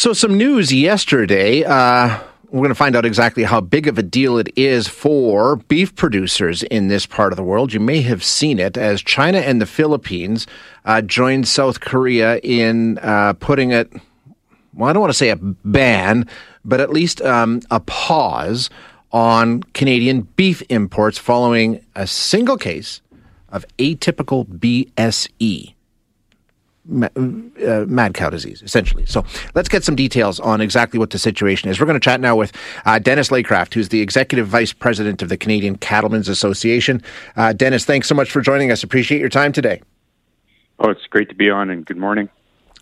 So, some news yesterday. Uh, we're going to find out exactly how big of a deal it is for beef producers in this part of the world. You may have seen it as China and the Philippines uh, joined South Korea in uh, putting it, well, I don't want to say a ban, but at least um, a pause on Canadian beef imports following a single case of atypical BSE uh, mad cow disease, essentially. So let's get some details on exactly what the situation is. We're going to chat now with uh, Dennis Laycraft, who's the Executive Vice President of the Canadian Cattlemen's Association. Uh, Dennis, thanks so much for joining us. Appreciate your time today. Oh, it's great to be on, and good morning.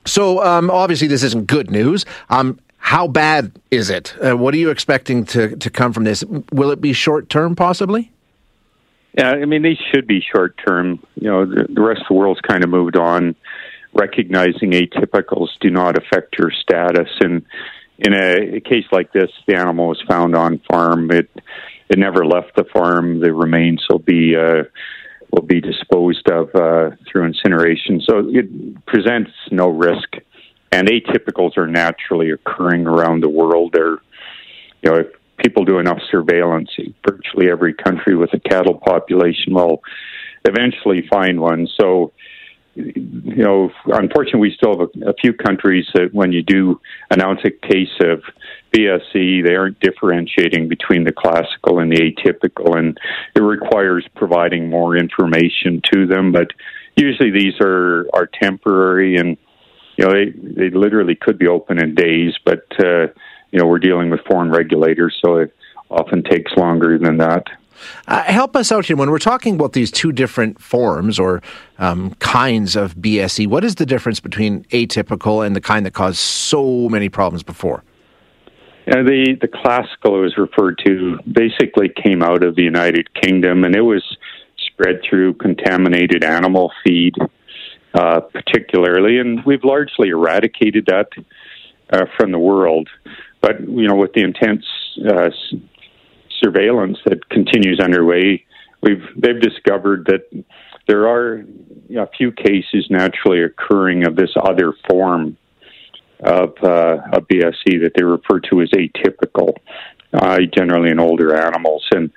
So, um, obviously, this isn't good news. Um, how bad is it? Uh, what are you expecting to, to come from this? Will it be short term, possibly? Yeah, I mean, these should be short term. You know, the, the rest of the world's kind of moved on recognizing atypicals do not affect your status. And in a, a case like this, the animal was found on farm. It it never left the farm. The remains will be uh, will be disposed of uh, through incineration. So it presents no risk. And atypicals are naturally occurring around the world. They're, you know, if people do enough surveillance, virtually every country with a cattle population will eventually find one. So you know, unfortunately, we still have a, a, few countries that when you do announce a case of BSE, they aren't differentiating between the classical and the atypical, and it requires providing more information to them. But usually, these are are temporary, and you know, they they literally could be open in days. But uh, you know, we're dealing with foreign regulators, so it often takes longer than that. Uh, help us out here when we're talking about these two different forms or um, kinds of BSE. What is the difference between atypical and the kind that caused so many problems before? Uh, the the classical it was referred to basically came out of the United Kingdom, and it was spread through contaminated animal feed, uh, particularly, and we've largely eradicated that uh, from the world. But you know, with the intense uh, surveillance that continues underway, we've they've discovered that there are a few cases naturally occurring of this other form of uh, a BSE that they refer to as atypical, uh, generally in older animals. And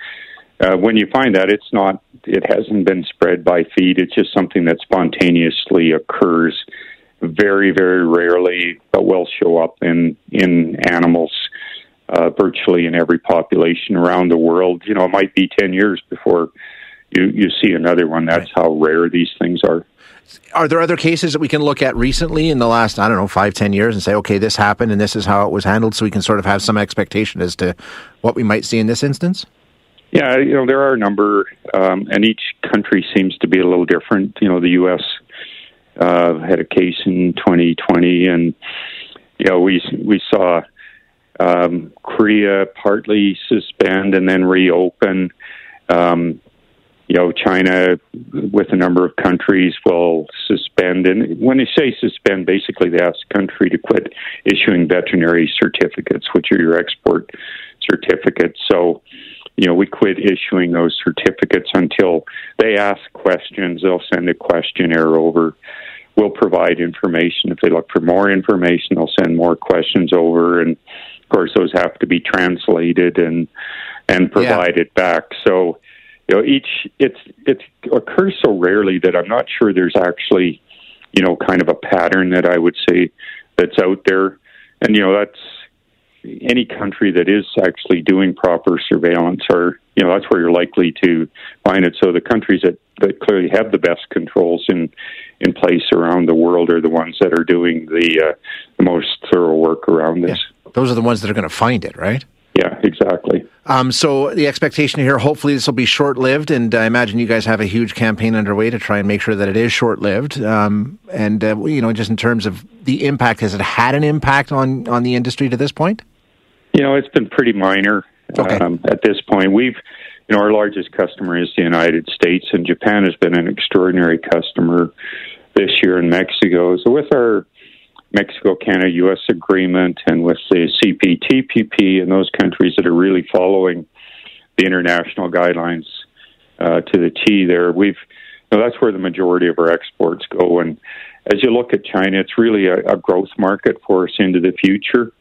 uh, when you find that, it's not, it hasn't been spread by feed. It's just something that spontaneously occurs very, very rarely, but will show up in in animals uh, virtually in every population around the world. You know, it might be 10 years before you, you see another one. That's how rare these things are. Are there other cases that we can look at recently in the last, I don't know, five, ten years and say, okay, this happened and this is how it was handled so we can sort of have some expectation as to what we might see in this instance? Yeah, you know, there are a number, um, and each country seems to be a little different. You know, the U.S. Uh, had a case in 2020, and you know, we we saw um, Korea partly suspend and then reopen. Um, you know, China, with a number of countries, will suspend. And when they say suspend, basically they ask the country to quit issuing veterinary certificates, which are your export certificates. So, you know, we quit issuing those certificates until they ask questions. They'll send a questionnaire over. We'll provide information. If they look for more information, they'll send more questions over. And course, those have to be translated and and provided yeah. back. So, you know, each it's it occurs so rarely that I'm not sure there's actually, you know, kind of a pattern that I would say that's out there. And you know, that's any country that is actually doing proper surveillance or you know that's where you're likely to find it so the countries that, that clearly have the best controls in in place around the world are the ones that are doing the, uh, the most thorough work around this yeah those are the ones that are going to find it, right? Yeah, exactly. Um, so the expectation here, hopefully, this will be short-lived, and I imagine you guys have a huge campaign underway to try and make sure that it is short-lived. Um, and uh, you know, just in terms of the impact, has it had an impact on on the industry to this point? You know, it's been pretty minor okay. um, at this point. We've, you know, our largest customer is the United States, and Japan has been an extraordinary customer this year in Mexico. So with our Mexico Canada US agreement and with the CPTPP and those countries that are really following the international guidelines uh, to the T there. We've you know, that's where the majority of our exports go and as you look at China, it's really a, a growth market for us into the future.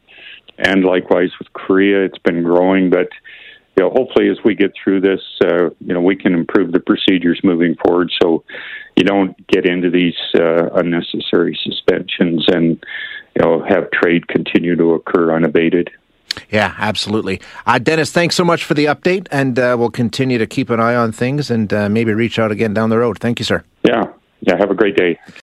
And likewise with Korea, it's been growing, but you know, hopefully as we get through this, uh, you know, we can improve the procedures moving forward so you don't get into these uh, unnecessary suspensions and, you know, have trade continue to occur unabated. Yeah, absolutely. Uh, Dennis, thanks so much for the update, and uh, we'll continue to keep an eye on things and uh, maybe reach out again down the road. Thank you, sir. Yeah. Yeah. Have a great day.